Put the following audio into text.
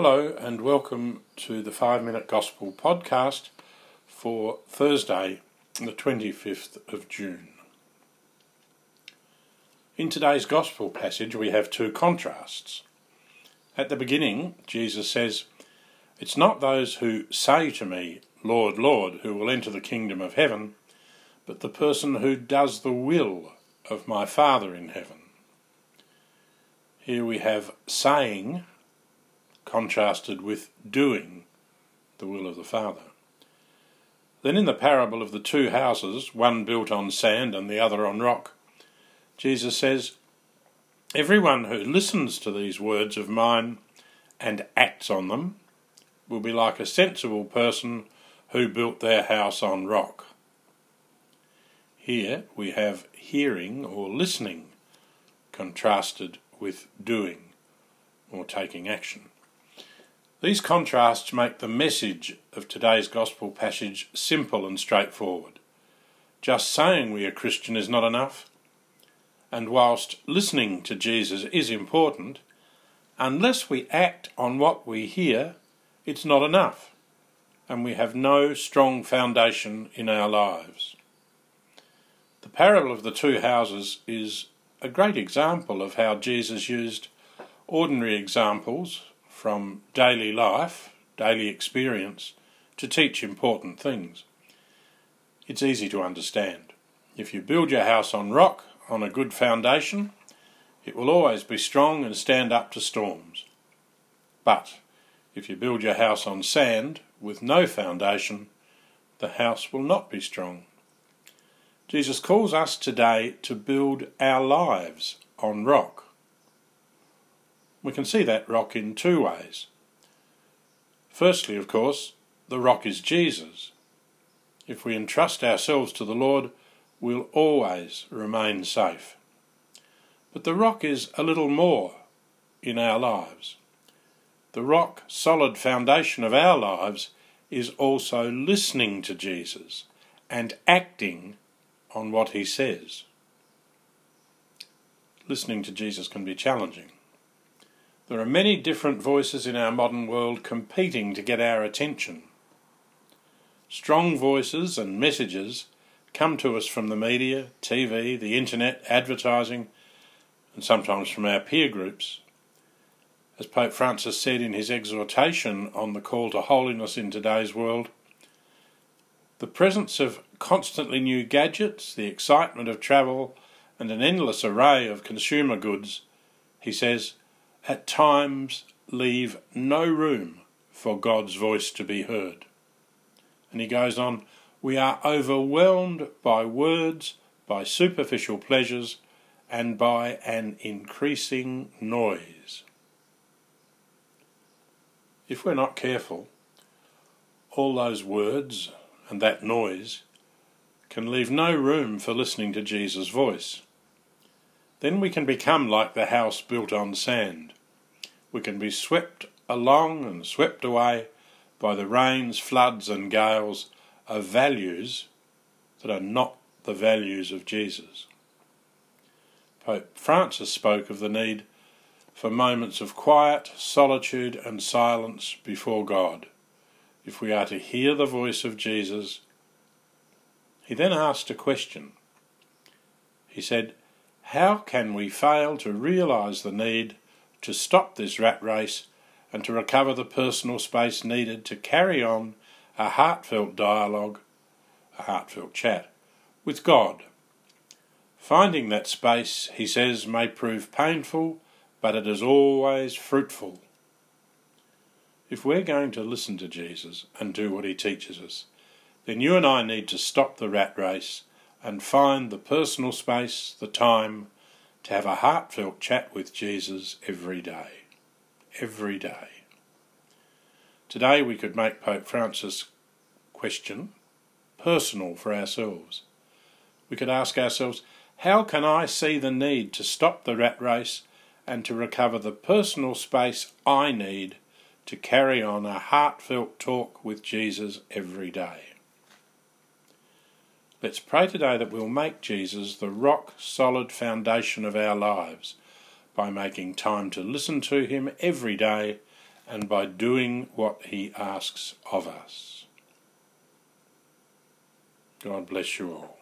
Hello, and welcome to the Five Minute Gospel podcast for Thursday, the 25th of June. In today's Gospel passage, we have two contrasts. At the beginning, Jesus says, It's not those who say to me, Lord, Lord, who will enter the kingdom of heaven, but the person who does the will of my Father in heaven. Here we have saying contrasted with doing the will of the Father. Then in the parable of the two houses, one built on sand and the other on rock, Jesus says, Everyone who listens to these words of mine and acts on them will be like a sensible person who built their house on rock. Here we have hearing or listening contrasted with doing or taking action. These contrasts make the message of today's Gospel passage simple and straightforward. Just saying we are Christian is not enough, and whilst listening to Jesus is important, unless we act on what we hear, it's not enough, and we have no strong foundation in our lives. The parable of the two houses is a great example of how Jesus used ordinary examples from daily life, daily experience, to teach important things. It's easy to understand. If you build your house on rock, on a good foundation, it will always be strong and stand up to storms. But if you build your house on sand with no foundation, the house will not be strong. Jesus calls us today to build our lives on rock. We can see that rock in two ways. Firstly, of course, the rock is Jesus. If we entrust ourselves to the Lord, we'll always remain safe. But the rock is a little more in our lives. The rock solid foundation of our lives is also listening to Jesus and acting on what he says. Listening to Jesus can be challenging. There are many different voices in our modern world competing to get our attention. Strong voices and messages come to us from the media, TV, the internet, advertising, and sometimes from our peer groups. As Pope Francis said in his exhortation on the call to holiness in today's world, the presence of constantly new gadgets, the excitement of travel, and an endless array of consumer goods, he says, at times leave no room for God's voice to be heard. And he goes on, we are overwhelmed by words, by superficial pleasures, and by an increasing noise. If we're not careful, all those words and that noise can leave no room for listening to Jesus' voice. Then we can become like the house built on sand, we can be swept along and swept away by the rains, floods, and gales of values that are not the values of Jesus. Pope Francis spoke of the need for moments of quiet, solitude, and silence before God if we are to hear the voice of Jesus. He then asked a question. He said, How can we fail to realize the need to stop this rat race and to recover the personal space needed to carry on a heartfelt dialogue, a heartfelt chat, with God. Finding that space, he says, may prove painful, but it is always fruitful. If we're going to listen to Jesus and do what he teaches us, then you and I need to stop the rat race and find the personal space, the time, to have a heartfelt chat with Jesus every day. Every day. Today we could make Pope Francis' question personal for ourselves. We could ask ourselves, how can I see the need to stop the rat race and to recover the personal space I need to carry on a heartfelt talk with Jesus every day? Let's pray today that we'll make Jesus the rock solid foundation of our lives by making time to listen to Him every day and by doing what He asks of us. God bless you all.